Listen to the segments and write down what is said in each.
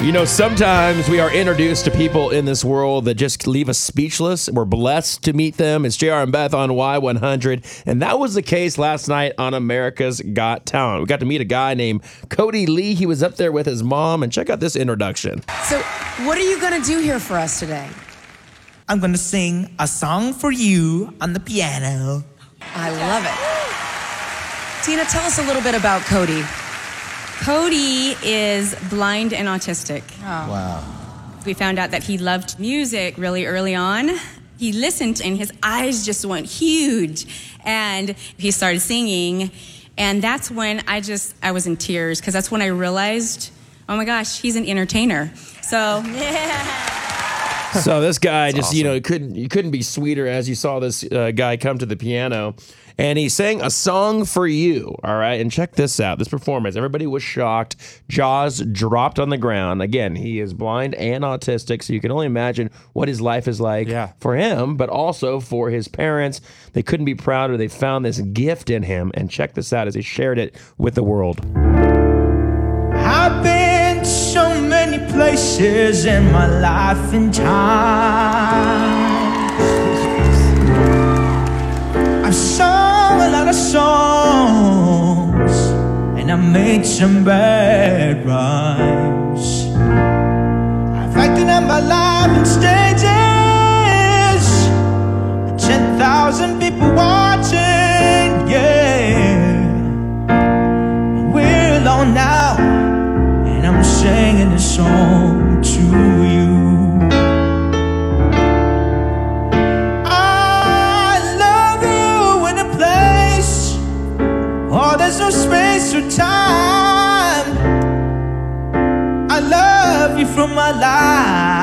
You know, sometimes we are introduced to people in this world that just leave us speechless. We're blessed to meet them. It's JR and Beth on Y100. And that was the case last night on America's Got Talent. We got to meet a guy named Kodi Lee. He was up there with his mom. And check out this introduction. So, what are you going to do here for us today? I'm gonna sing a song for you on the piano. I love it. Tina, tell us a little bit about Kodi. Kodi is blind and autistic. Oh. Wow. We found out that he loved music really early on. He listened and his eyes just went huge. And he started singing. And that's when I just, I was in tears because that's when I realized, oh my gosh, he's an entertainer. So, So this guy just, you know, couldn't you couldn't be sweeter as you saw this uh, guy come to the piano and he sang a song for you. All right. And check this out. This performance. Everybody was shocked. Jaws dropped on the ground. Again, he is blind and autistic, so you can only imagine what his life is like Yeah. for him, but also for his parents. They couldn't be prouder. They found this gift in him. And check this out as he shared it with the world. I've been to so places in my life and time. I've sung a lot of songs and I made some bad rhymes. I've acted out my life in stages, ten thousand people watching, song to you. I love you in a place, oh, there's no space or time. I love you from my life.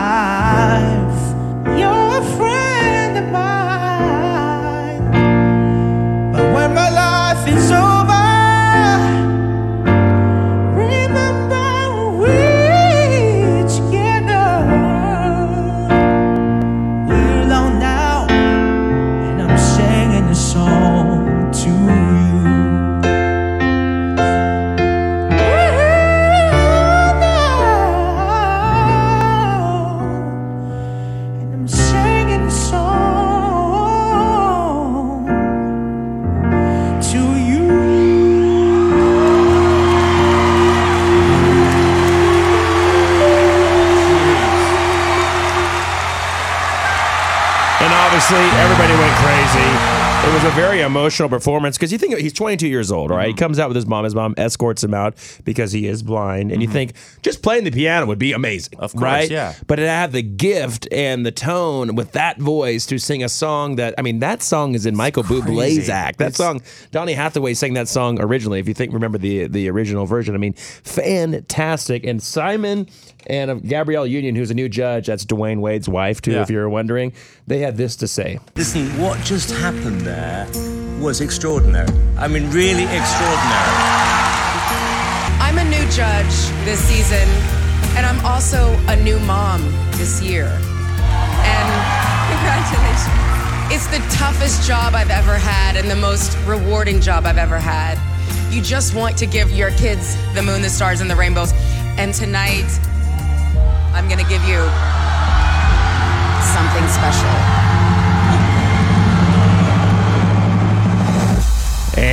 Obviously, everybody went crazy. It was a very emotional performance because you think he's 22 years old, right? He comes out with his mom. His mom escorts him out because he is blind, and you think just playing the piano would be amazing, Of course, right? yeah. But it had the gift and the tone with that voice to sing a song that I mean, that song is in Michael Bublé's crazy. act. That It's- song, Donny Hathaway sang that song originally. If you think, remember the the original version. I mean, fantastic. And Simon and uh, Gabrielle Union, who's a new judge, that's Dwyane Wade's wife too. Yeah. If you're wondering, they had this to say. Listen, what just happened there was extraordinary. I mean, really extraordinary. I'm a new judge this season, and I'm also a new mom this year. And congratulations. It's the toughest job I've ever had and the most rewarding job I've ever had. You just want to give your kids the moon, the stars, and the rainbows. And tonight, I'm going to give you something special.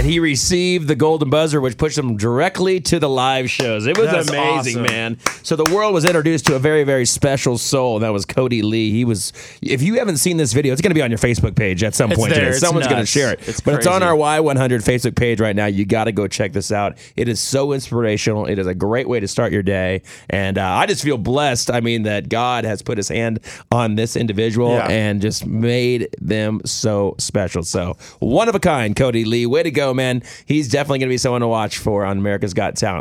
And he received the golden buzzer, which pushed him directly to the live shows. It was That's amazing, awesome. man. So the world was introduced to a very, very special soul, and that was Kodi Lee. He was. If you haven't seen this video, it's going to be on your Facebook page at some It's point. there. today. Someone's going to share it. It's but it's on our Y100 Facebook page right now. You got to go check this out. It is so inspirational. It is a great way to start your day, and uh, I just feel blessed. I mean, that God has put His hand on this individual Yeah. and just made them so special. So one of a kind, Kodi Lee. Way to go, man. He's definitely going to be someone to watch for on America's Got Talent.